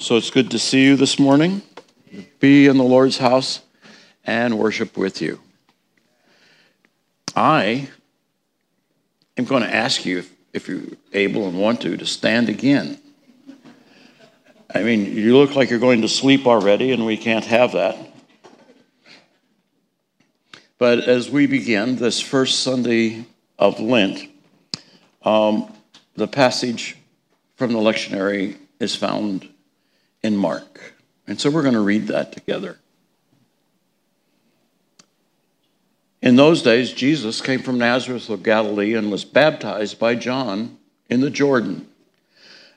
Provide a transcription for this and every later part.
So it's good to see you this morning, be in the Lord's house, and worship with you. I am going to ask you, if, if you're able and want to, to stand again. I mean, you look like you're going to sleep already, and we can't have that. But as we begin this first Sunday of Lent, um, the passage from the lectionary is found in Mark. And so we're going to read that together. In those days, Jesus came from Nazareth of Galilee and was baptized by John in the Jordan.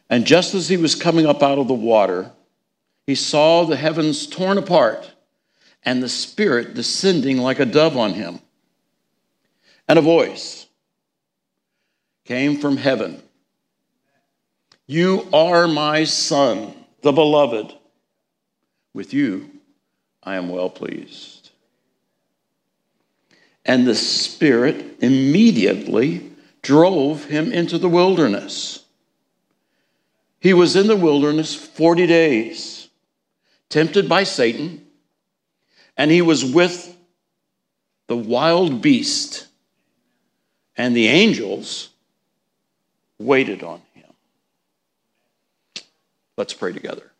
And just as he was coming up out of the water, he saw the heavens torn apart and the Spirit descending like a dove on him. And a voice came from heaven You are my Son the beloved. With you, I am well pleased. And the Spirit immediately drove him into the wilderness. He was in the wilderness 40 days, tempted by Satan, and he was with the wild beast, and the angels waited on him. Let's pray together.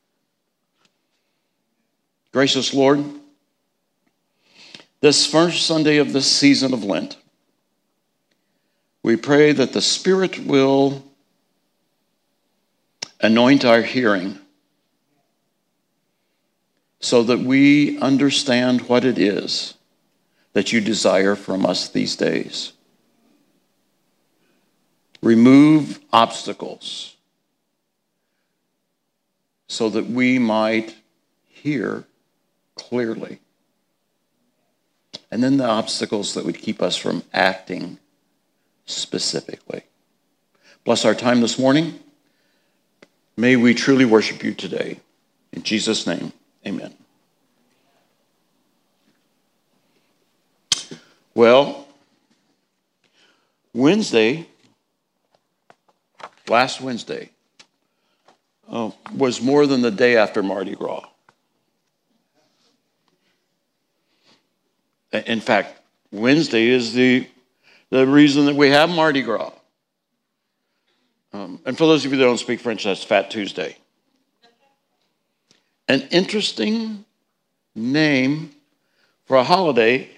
Gracious Lord, this first Sunday of this season of Lent, we pray that the Spirit will anoint our hearing so that we understand what it is that you desire from us these days. Remove obstacles so that we might hear clearly. And then the obstacles that would keep us from acting specifically. Bless our time this morning. May we truly worship you today. In Jesus' name, amen. Well, Wednesday, last Wednesday, uh, was more than the day after Mardi Gras. In fact, Wednesday is the, the reason that we have Mardi Gras. Um, and for those of you that don't speak French, that's Fat Tuesday. An interesting name for a holiday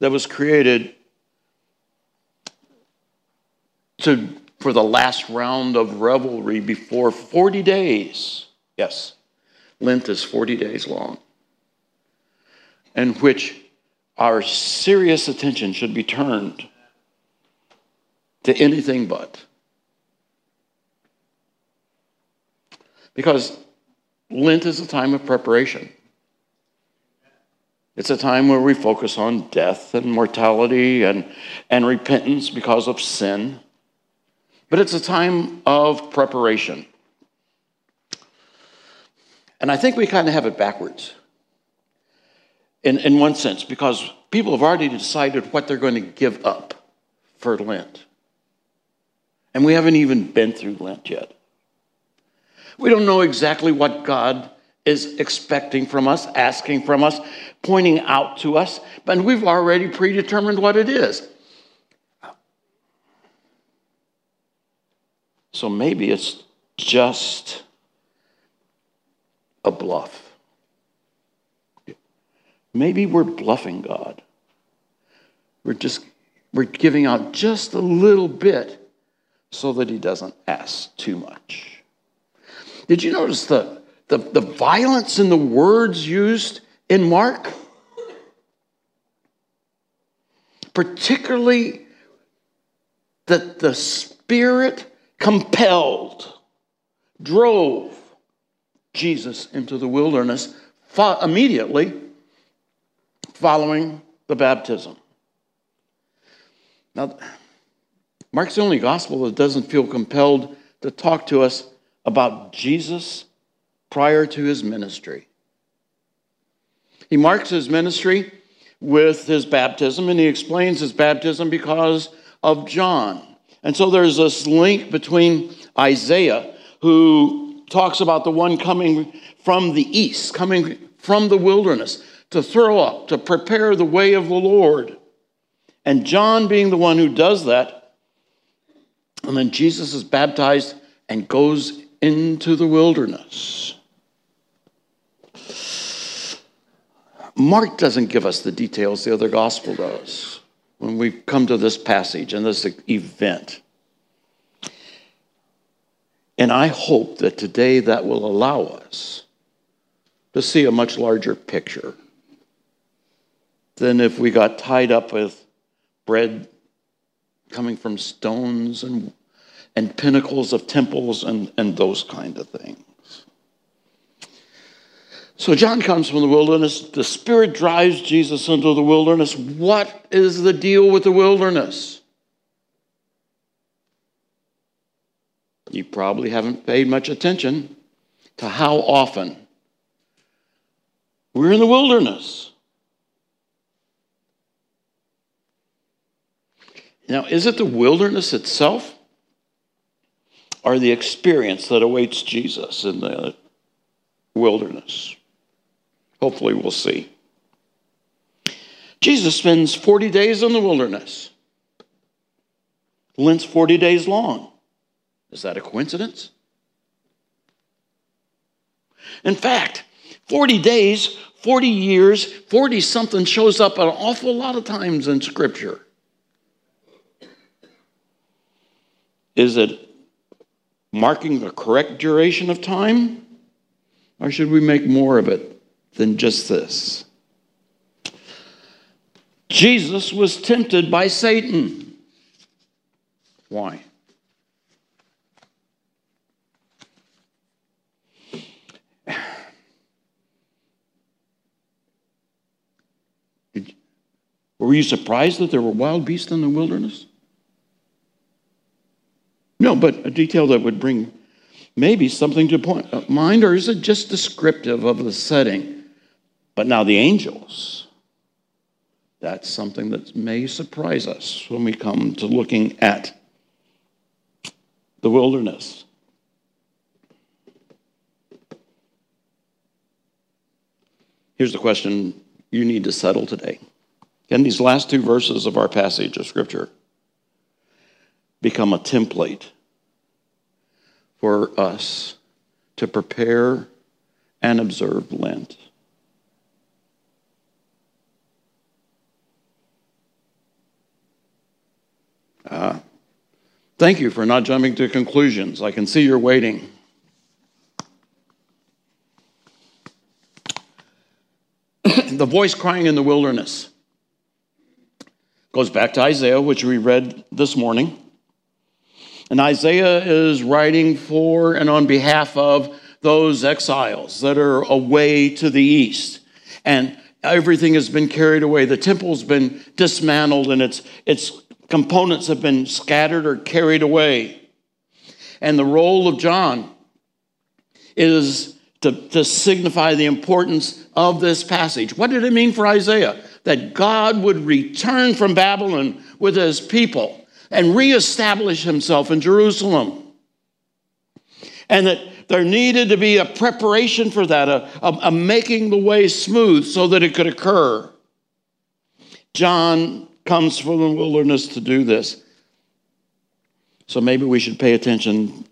that was created to for the last round of revelry before 40 days. Yes, Lent is 40 days long, in which our serious attention should be turned to anything but. Because Lent is a time of preparation. It's a time where we focus on death and mortality and, and repentance because of sin. But it's a time of preparation. And I think we kind of have it backwards in, in one sense, because people have already decided what they're going to give up for Lent. And we haven't even been through Lent yet. We don't know exactly what God is expecting from us, asking from us, pointing out to us, but we've already predetermined what it is. So maybe it's just a bluff. Maybe we're bluffing God. We're just we're giving out just a little bit so that he doesn't ask too much. Did you notice the, the, the violence in the words used in Mark? Particularly that the Spirit compelled, drove Jesus into the wilderness fo- immediately following the baptism. Now, Mark's the only gospel that doesn't feel compelled to talk to us about Jesus prior to his ministry. He marks his ministry with his baptism, and he explains his baptism because of John. And so there's this link between Isaiah, who talks about the one coming from the east, coming from the wilderness to throw up, to prepare the way of the Lord. And John being the one who does that, and then Jesus is baptized and goes into the wilderness. Mark doesn't give us the details, the other gospel does, when we come to this passage and this event. And I hope that today that will allow us to see a much larger picture than if we got tied up with bread coming from stones and, and pinnacles of temples and, and those kind of things. So John comes from the wilderness. The Spirit drives Jesus into the wilderness. What is the deal with the wilderness? You probably haven't paid much attention to how often we're in the wilderness. Now, is it the wilderness itself or the experience that awaits Jesus in the wilderness? Hopefully, we'll see. Jesus spends 40 days in the wilderness. Lent's 40 days long. Is that a coincidence? In fact, 40 days, 40 years, 40 something shows up an awful lot of times in Scripture. Is it marking the correct duration of time? Or should we make more of it than just this. Jesus was tempted by Satan. Why? were you surprised that there were wild beasts in the wilderness? No, but a detail that would bring maybe something to point uh, mind, or is it just descriptive of the setting? But now the angels, that's something that may surprise us when we come to looking at the wilderness. Here's the question you need to settle today. Can these last two verses of our passage of Scripture become a template for us to prepare and observe Lent? Uh, thank you for not jumping to conclusions. I can see you're waiting. the voice crying in the wilderness goes back to Isaiah, which we read this morning. And Isaiah is writing for and on behalf of those exiles that are away to the east. And everything has been carried away. The temple's been dismantled and its, its components have been scattered or carried away. And the role of John is to, to signify the importance of this passage. What did it mean for Isaiah? That God would return from Babylon with his people and reestablish himself in Jerusalem. And that there needed to be a preparation for that, a, a, a making the way smooth so that it could occur. John comes from the wilderness to do this. So maybe we should pay attention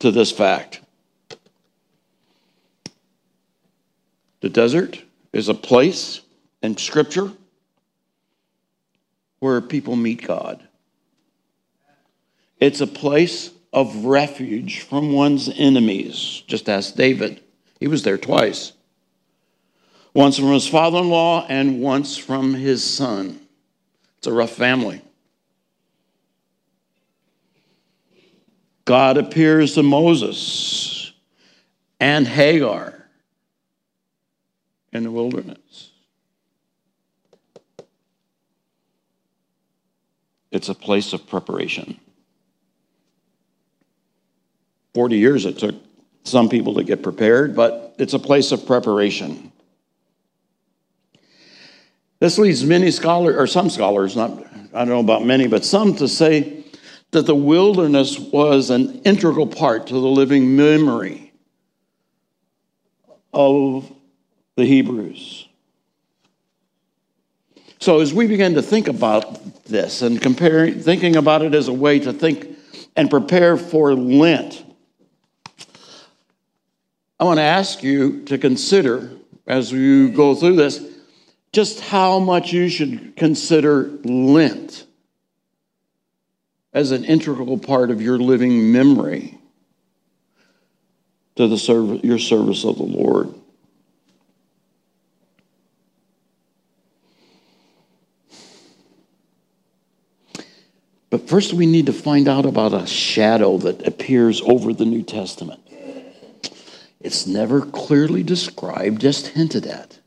to this fact. The desert is a place in Scripture where people meet God. It's a place of refuge from one's enemies. Just ask David. He was there twice once from his father in law and once from his son. It's a rough family. God appears to Moses and Hagar in the wilderness. It's a place of preparation. 40 years it took some people to get prepared, but it's a place of preparation. This leads many scholars, or some scholars, not I don't know about many, but some to say that the wilderness was an integral part to the living memory of the Hebrews. So as we begin to think about this and comparing, thinking about it as a way to think and prepare for Lent, I want to ask you to consider as you go through this just how much you should consider Lent as an integral part of your living memory to the serv- your service of the Lord. But first, we need to find out about a shadow that appears over the New Testament. It's never clearly described, just hinted at.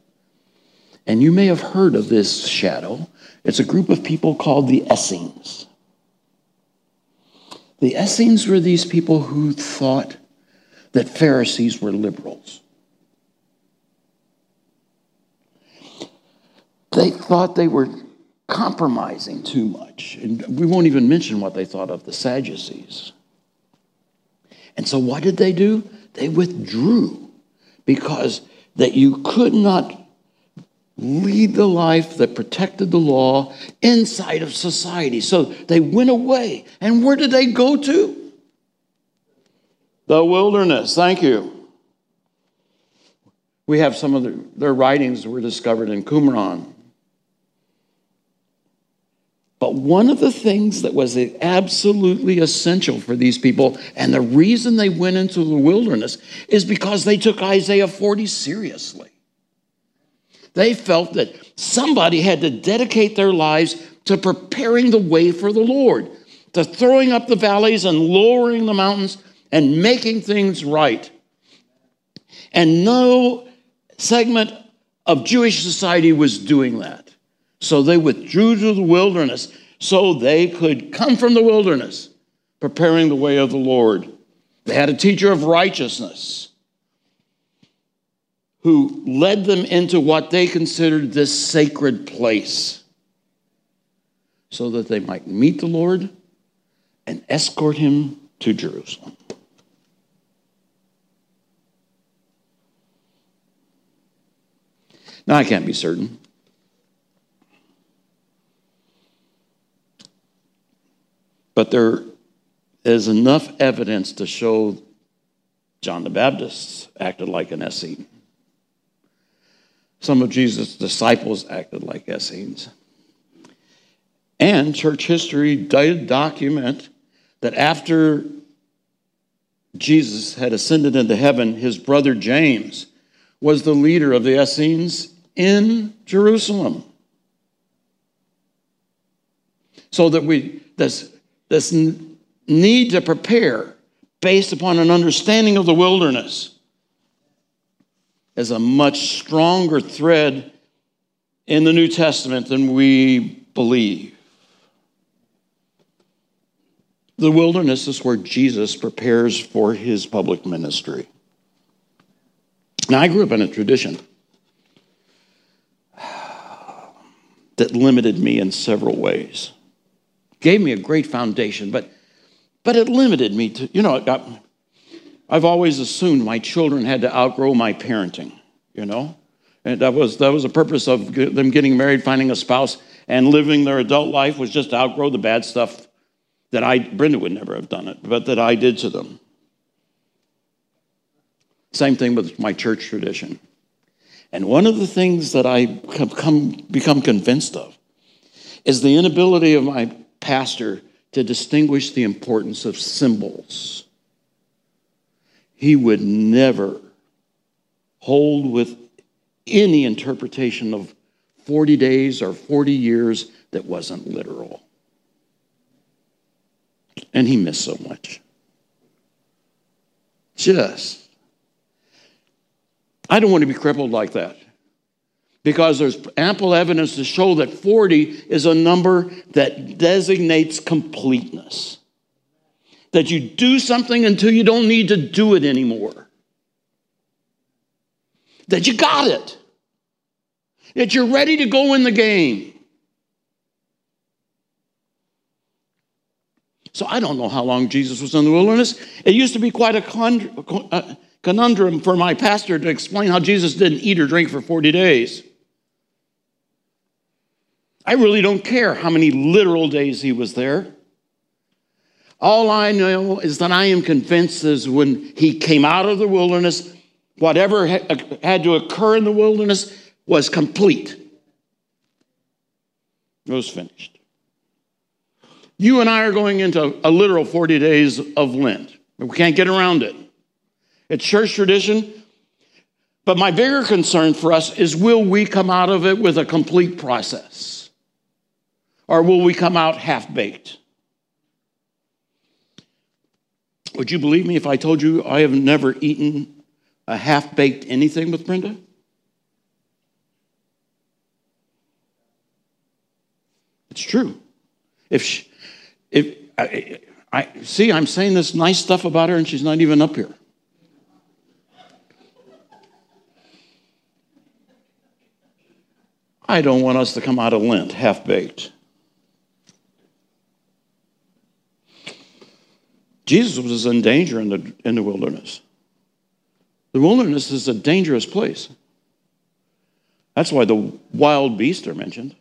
And you may have heard of this shadow. It's a group of people called the Essenes. The Essenes were these people who thought that Pharisees were liberals. They thought they were compromising too much. And we won't even mention what they thought of the Sadducees. And so what did they do? They withdrew because that you could not lead the life that protected the law inside of society. So they went away. And where did they go to? The wilderness. Thank you. We have some of the, their writings were discovered in Qumran. But one of the things that was absolutely essential for these people, and the reason they went into the wilderness, is because they took Isaiah 40 seriously. They felt that somebody had to dedicate their lives to preparing the way for the Lord, to throwing up the valleys and lowering the mountains and making things right. And no segment of Jewish society was doing that. So they withdrew to the wilderness so they could come from the wilderness, preparing the way of the Lord. They had a teacher of righteousness who led them into what they considered this sacred place so that they might meet the Lord and escort him to Jerusalem. Now, I can't be certain. But there is enough evidence to show John the Baptist acted like an Essene. Some of Jesus' disciples acted like Essenes. And church history did document that after Jesus had ascended into heaven, his brother James was the leader of the Essenes in Jerusalem. So that we, this this need to prepare based upon an understanding of the wilderness is a much stronger thread in the New Testament than we believe. The wilderness is where Jesus prepares for his public ministry. Now, I grew up in a tradition that limited me in several ways gave me a great foundation, but, but it limited me to, you know, I've always assumed my children had to outgrow my parenting, you know? And that was, that was the purpose of them getting married, finding a spouse, and living their adult life was just to outgrow the bad stuff that I, Brenda would never have done it, but that I did to them. Same thing with my church tradition. And one of the things that I have come, become convinced of is the inability of my pastor to distinguish the importance of symbols. He would never hold with any interpretation of 40 days or 40 years that wasn't literal. And he missed so much. Just. I don't want to be crippled like that because there's ample evidence to show that 40 is a number that designates completeness. That you do something until you don't need to do it anymore. That you got it. That you're ready to go in the game. So I don't know how long Jesus was in the wilderness. It used to be quite a uh, conundrum for my pastor to explain how Jesus didn't eat or drink for 40 days. I really don't care how many literal days he was there. All I know is that I am convinced is when he came out of the wilderness, whatever uh, had to occur in the wilderness was complete. It was finished. You and I are going into a literal 40 days of Lent. We can't get around it. It's church tradition. But my bigger concern for us is will we come out of it with a complete process? Or will we come out half baked? Would you believe me if I told you I have never eaten a half baked anything with Brenda? It's true. If she, if I, I see, I'm saying this nice stuff about her, and she's not even up here. I don't want us to come out of Lent half baked. Jesus was in danger in the, in the wilderness. The wilderness is a dangerous place. That's why the wild beasts are mentioned.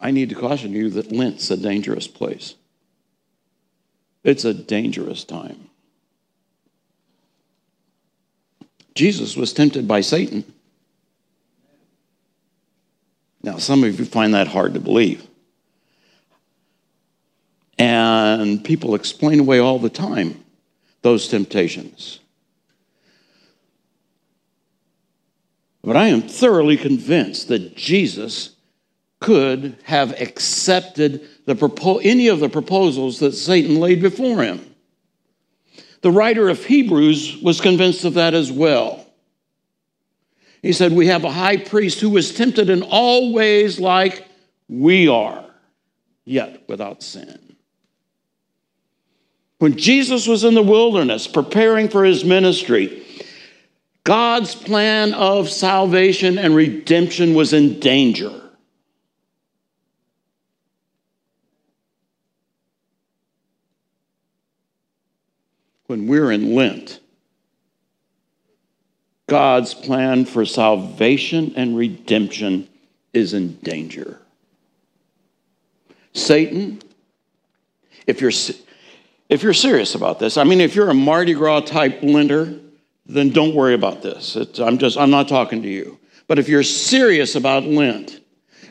I need to caution you that Lent's a dangerous place. It's a dangerous time. Jesus was tempted by Satan. Now, some of you find that hard to believe. And people explain away all the time those temptations. But I am thoroughly convinced that Jesus could have accepted the propo- any of the proposals that Satan laid before him. The writer of Hebrews was convinced of that as well. He said, We have a high priest who was tempted in all ways like we are, yet without sin. When Jesus was in the wilderness preparing for his ministry, God's plan of salvation and redemption was in danger. when we're in Lent, God's plan for salvation and redemption is in danger. Satan, if you're, if you're serious about this, I mean, if you're a Mardi Gras type lender, then don't worry about this. It's, I'm just, I'm not talking to you. But if you're serious about Lent,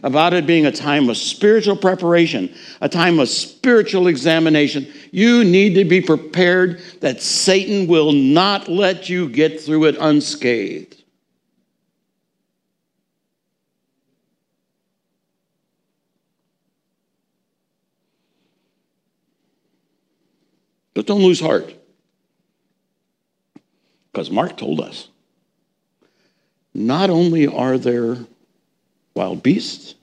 about it being a time of spiritual preparation, a time of spiritual examination. You need to be prepared that Satan will not let you get through it unscathed. But don't lose heart. Because Mark told us not only are there wild beasts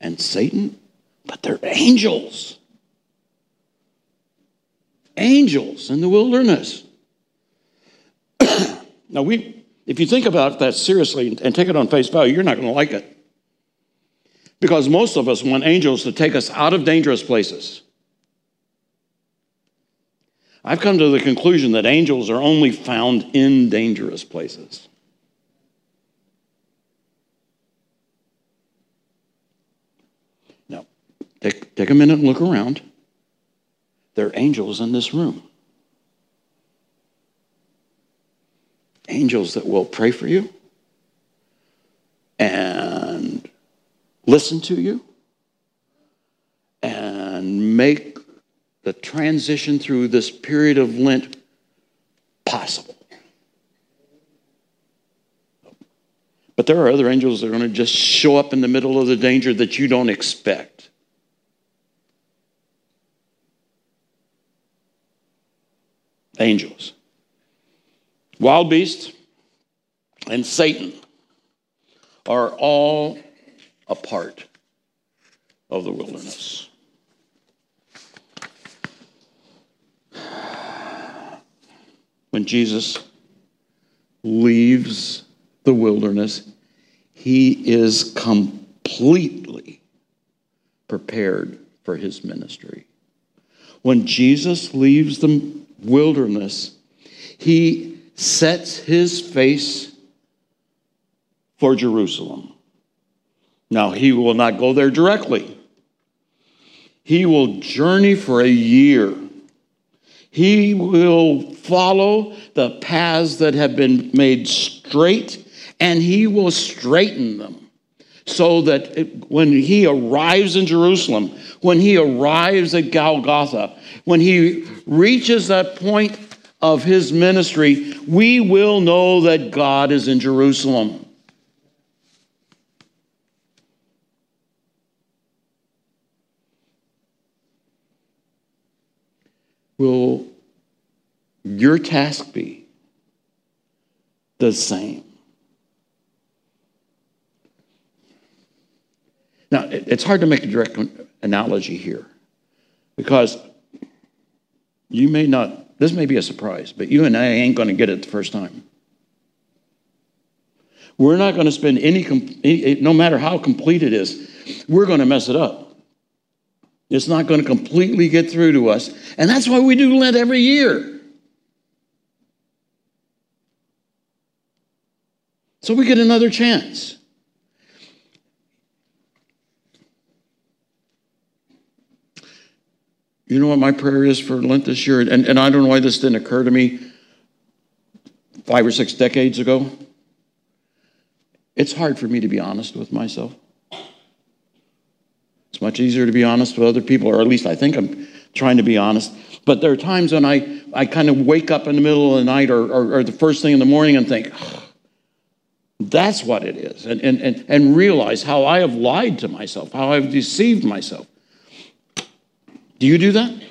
and Satan, but they're angels. Angels in the wilderness. now, we, if you think about that seriously and take it on face value, you're not going to like it. Because most of us want angels to take us out of dangerous places. I've come to the conclusion that angels are only found in dangerous places. Take, take a minute and look around. There are angels in this room. Angels that will pray for you and listen to you and make the transition through this period of Lent possible. But there are other angels that are going to just show up in the middle of the danger that you don't expect. Angels. Wild beasts and Satan are all a part of the wilderness. When Jesus leaves the wilderness, he is completely prepared for his ministry. when Jesus leaves the wilderness, he sets his face for Jerusalem. Now, he will not go there directly. He will journey for a year. He will follow the paths that have been made straight and he will straighten them so that when he arrives in Jerusalem, when he arrives at Golgotha, when he reaches that point of his ministry, we will know that God is in Jerusalem. Will your task be the same? Now, it's hard to make a direct analogy here because you may not, this may be a surprise, but you and I ain't going to get it the first time. We're not going to spend any, no matter how complete it is, we're going to mess it up. It's not going to completely get through to us. And that's why we do Lent every year. So we get another chance. You know what my prayer is for Lent this year? And, and I don't know why this didn't occur to me five or six decades ago. It's hard for me to be honest with myself. It's much easier to be honest with other people, or at least I think I'm trying to be honest. But there are times when I, I kind of wake up in the middle of the night or, or, or the first thing in the morning and think, that's what it is, and, and, and, and realize how I have lied to myself, how I've deceived myself. Do you do that?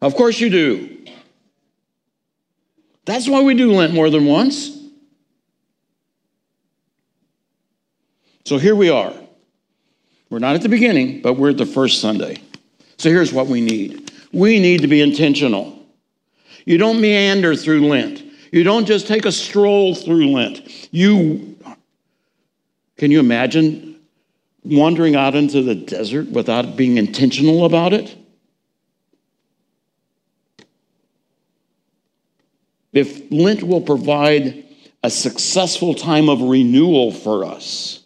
Of course you do. That's why we do Lent more than once. So here we are. We're not at the beginning, but we're at the first Sunday. So here's what we need we need to be intentional. You don't meander through Lent, you don't just take a stroll through Lent. You can you imagine wandering out into the desert without being intentional about it? If Lent will provide a successful time of renewal for us,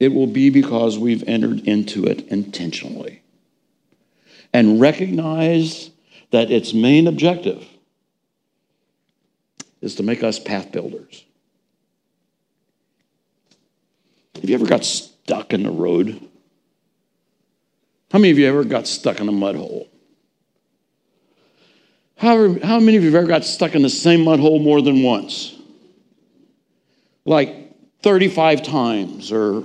it will be because we've entered into it intentionally and recognize that its main objective is to make us path builders. Have you ever got stuck in the road? How many of you ever got stuck in a mud hole? How, how many of you have ever got stuck in the same mud hole more than once? Like 35 times or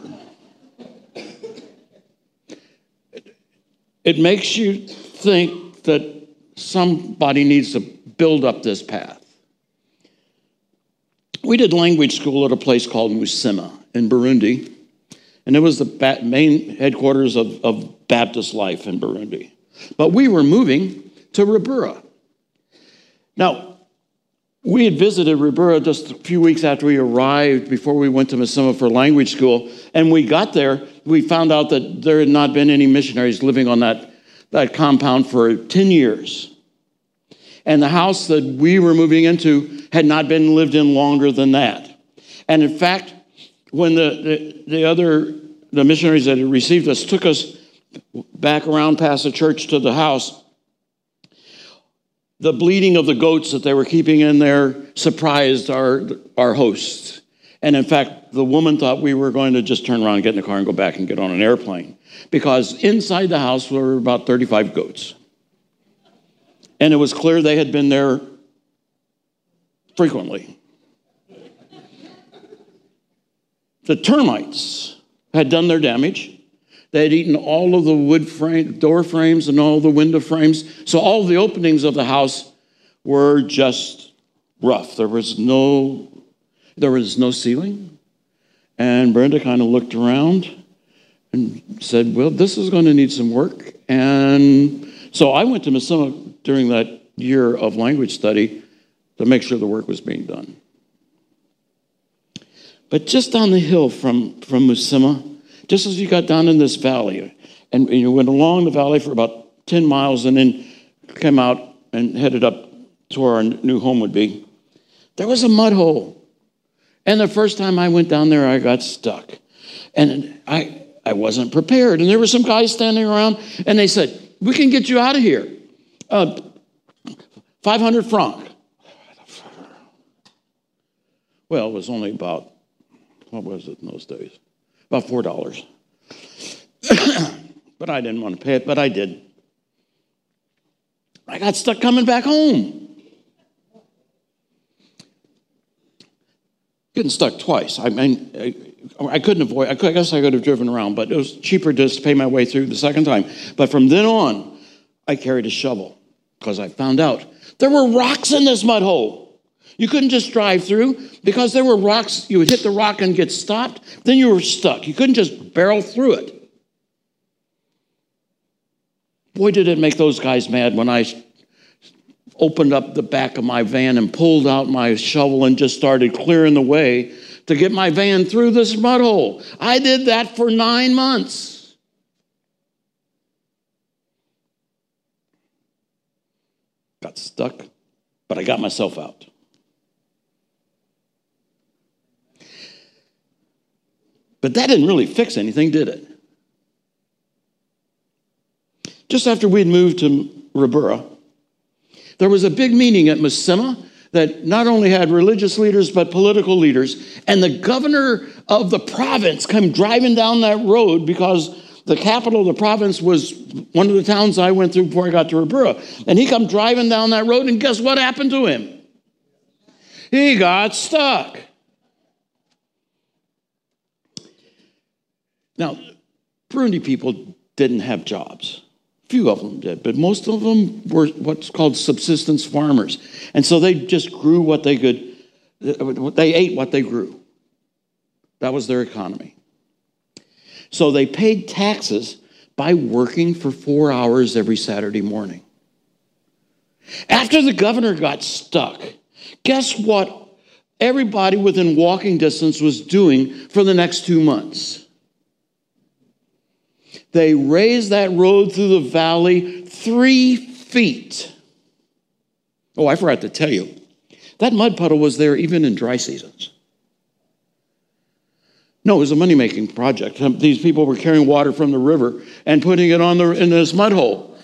it makes you think that somebody needs to build up this path. We did language school at a place called Musima in Burundi, and it was the main headquarters of, of Baptist life in Burundi. But we were moving to Ribura. Now, we had visited Ribura just a few weeks after we arrived before we went to Musema for language school. And we got there, we found out that there had not been any missionaries living on that, that compound for 10 years. And the house that we were moving into had not been lived in longer than that. And in fact, when the, the, the other the missionaries that had received us took us back around past the church to the house, the bleating of the goats that they were keeping in there surprised our, our hosts. And in fact, the woman thought we were going to just turn around, get in the car, and go back and get on an airplane. Because inside the house were about 35 goats. And it was clear they had been there frequently. The termites had done their damage. They had eaten all of the wood frame, door frames and all the window frames. So all the openings of the house were just rough. There was no, there was no ceiling. And Brenda kind of looked around and said, Well, this is going to need some work. And so I went to Musema during that year of language study to make sure the work was being done. But just down the hill from, from Musema, just as you got down in this valley, and you went along the valley for about 10 miles and then came out and headed up to where our new home would be. There was a mud hole. And the first time I went down there, I got stuck. And I, I wasn't prepared. And there were some guys standing around, and they said, We can get you out of here. Uh, 500 franc. Well, it was only about, what was it in those days? About $4. but I didn't want to pay it, but I did. I got stuck coming back home. Getting stuck twice. I mean, I, I couldn't avoid. I, could, I guess I could have driven around, but it was cheaper just to pay my way through the second time. But from then on, I carried a shovel because I found out there were rocks in this mud hole. You couldn't just drive through because there were rocks. You would hit the rock and get stopped. Then you were stuck. You couldn't just barrel through it. Boy, did it make those guys mad when I opened up the back of my van and pulled out my shovel and just started clearing the way to get my van through this mud hole. I did that for nine months. Got stuck, but I got myself out. But that didn't really fix anything, did it? Just after we'd moved to Rabura, there was a big meeting at Musema that not only had religious leaders but political leaders, and the governor of the province came driving down that road because the capital of the province was one of the towns I went through before I got to Rabura. And he come driving down that road, and guess what happened to him? He got stuck. Now, Burundi people didn't have jobs. Few of them did, but most of them were what's called subsistence farmers. And so they just grew what they could, they ate what they grew. That was their economy. So they paid taxes by working for four hours every Saturday morning. After the governor got stuck, guess what everybody within walking distance was doing for the next two months? They raised that road through the valley three feet. Oh, I forgot to tell you, that mud puddle was there even in dry seasons. No, it was a money making project. Um, these people were carrying water from the river and putting it on the, in this mud hole.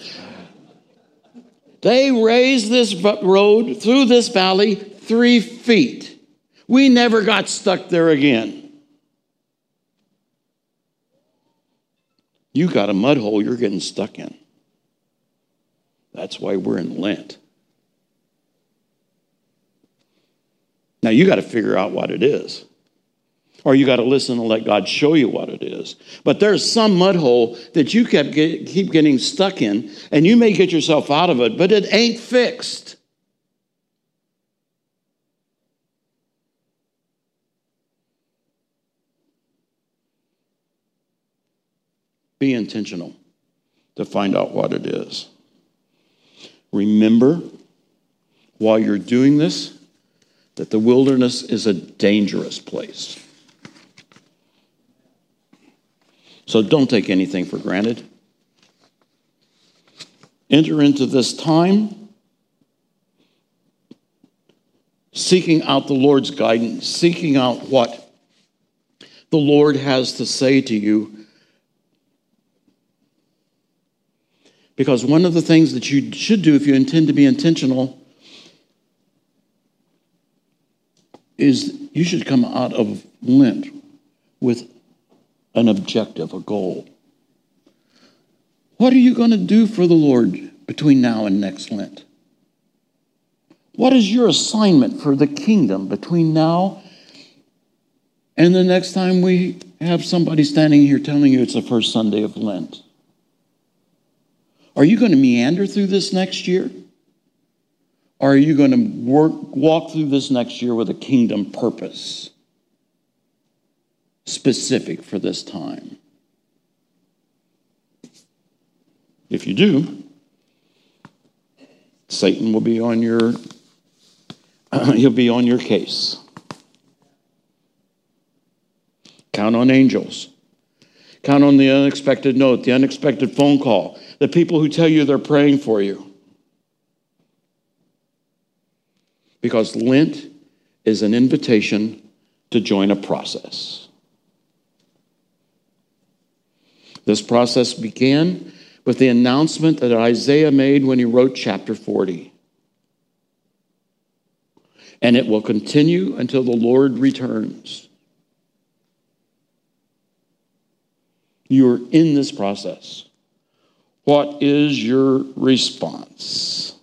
They raised this road through this valley three feet. We never got stuck there again. You got a mud hole you're getting stuck in. That's why we're in Lent. Now you got to figure out what it is. Or you got to listen and let God show you what it is. But there's some mud hole that you kept get, keep getting stuck in, and you may get yourself out of it, but it ain't fixed. Be intentional to find out what it is. Remember, while you're doing this, that the wilderness is a dangerous place. So don't take anything for granted. Enter into this time seeking out the Lord's guidance, seeking out what the Lord has to say to you Because one of the things that you should do if you intend to be intentional is you should come out of Lent with an objective, a goal. What are you going to do for the Lord between now and next Lent? What is your assignment for the kingdom between now and the next time we have somebody standing here telling you it's the first Sunday of Lent? Are you going to meander through this next year? Or are you going to work, walk through this next year with a kingdom purpose specific for this time? If you do, Satan will be on your he'll be on your case. Count on angels. Count on the unexpected note, the unexpected phone call, the people who tell you they're praying for you. Because Lent is an invitation to join a process. This process began with the announcement that Isaiah made when he wrote chapter 40. And it will continue until the Lord returns. You're in this process. What is your response?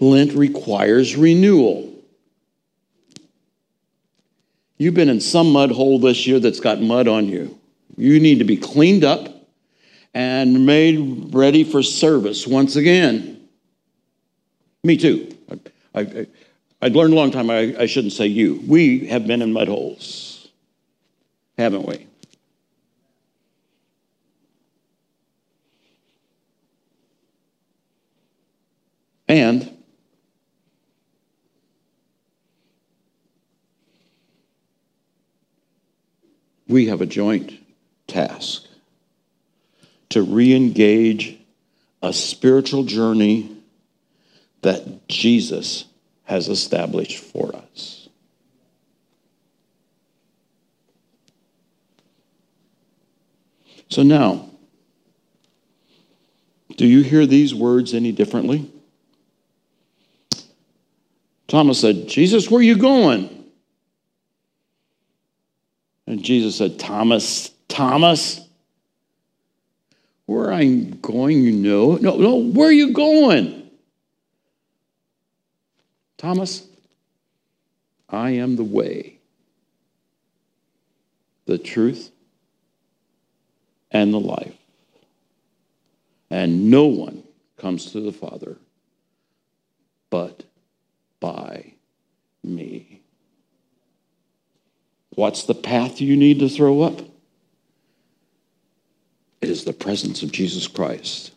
Lent requires renewal. You've been in some mud hole this year that's got mud on you. You need to be cleaned up and made ready for service once again. Me too. I, I, I'd learned a long time I, I shouldn't say you. We have been in mud holes, haven't we? And we have a joint task to re engage a spiritual journey that Jesus has established for us. So now, do you hear these words any differently? Thomas said, Jesus, where are you going? And Jesus said, Thomas, Thomas, where I'm going, you know. No, no, where are you going? Thomas, I am the way, the truth, and the life. And no one comes to the Father but by me. What's the path you need to throw up? It is the presence of Jesus Christ.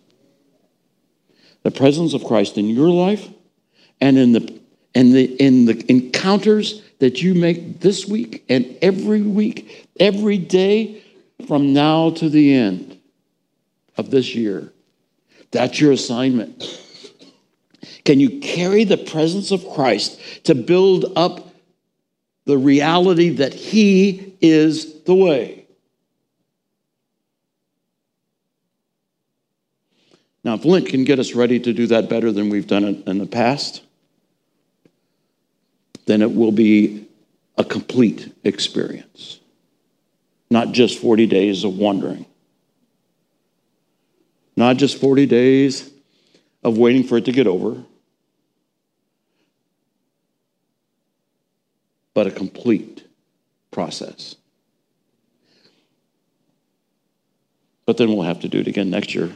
The presence of Christ in your life and in the, in the, in the encounters that you make this week and every week, every day from now to the end of this year. That's your assignment. Can you carry the presence of Christ to build up the reality that He is the way. Now, if Lent can get us ready to do that better than we've done it in the past, then it will be a complete experience, not just 40 days of wandering, not just 40 days of waiting for it to get over but a complete process. But then we'll have to do it again next year.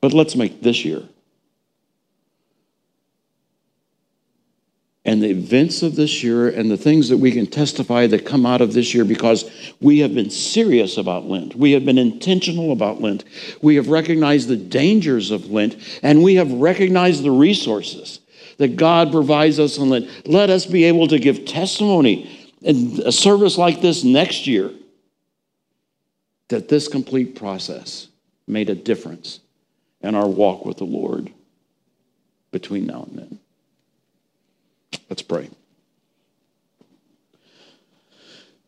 But let's make this year. And the events of this year and the things that we can testify that come out of this year because we have been serious about Lent. We have been intentional about Lent. We have recognized the dangers of Lent and we have recognized the resources that God provides us and let, let us be able to give testimony in a service like this next year that this complete process made a difference in our walk with the Lord between now and then. Let's pray.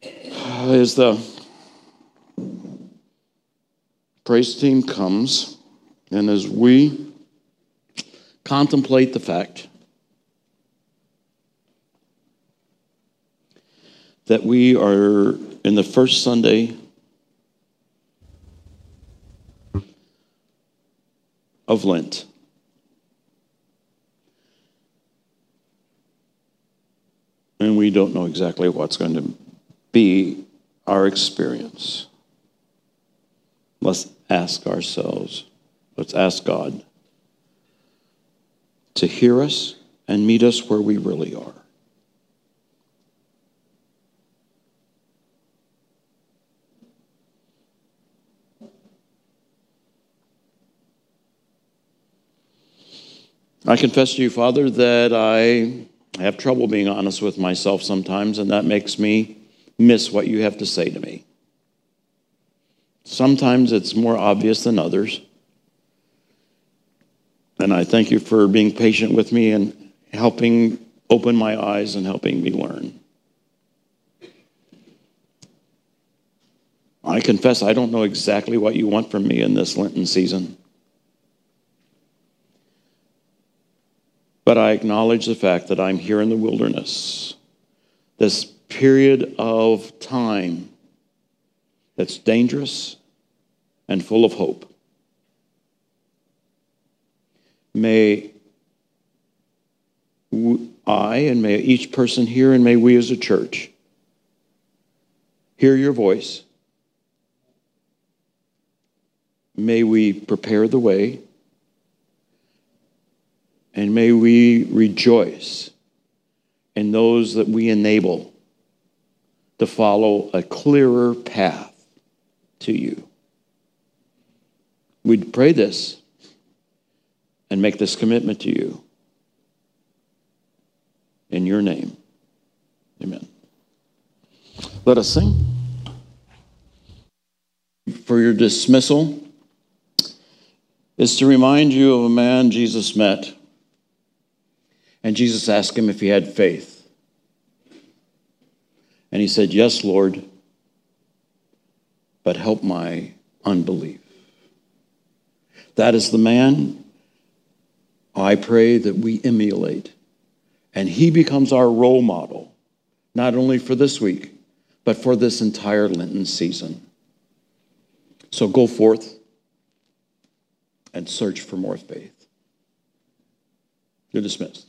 As the praise team comes, and as we contemplate the fact that we are in the first Sunday of Lent. And we don't know exactly what's going to be our experience. Let's ask ourselves, let's ask God to hear us and meet us where we really are. I confess to you, Father, that I have trouble being honest with myself sometimes, and that makes me miss what you have to say to me. Sometimes it's more obvious than others. And I thank you for being patient with me and helping open my eyes and helping me learn. I confess I don't know exactly what you want from me in this Lenten season. But I acknowledge the fact that I'm here in the wilderness, this period of time that's dangerous and full of hope. May I and may each person here and may we as a church hear your voice. May we prepare the way and may we rejoice in those that we enable to follow a clearer path to you. We'd pray this and make this commitment to you. In your name, amen. Let us sing. For your dismissal is to remind you of a man Jesus met. And Jesus asked him if he had faith. And he said, Yes, Lord, but help my unbelief. That is the man I pray that we emulate. And he becomes our role model, not only for this week, but for this entire Lenten season. So go forth and search for more faith. You're dismissed.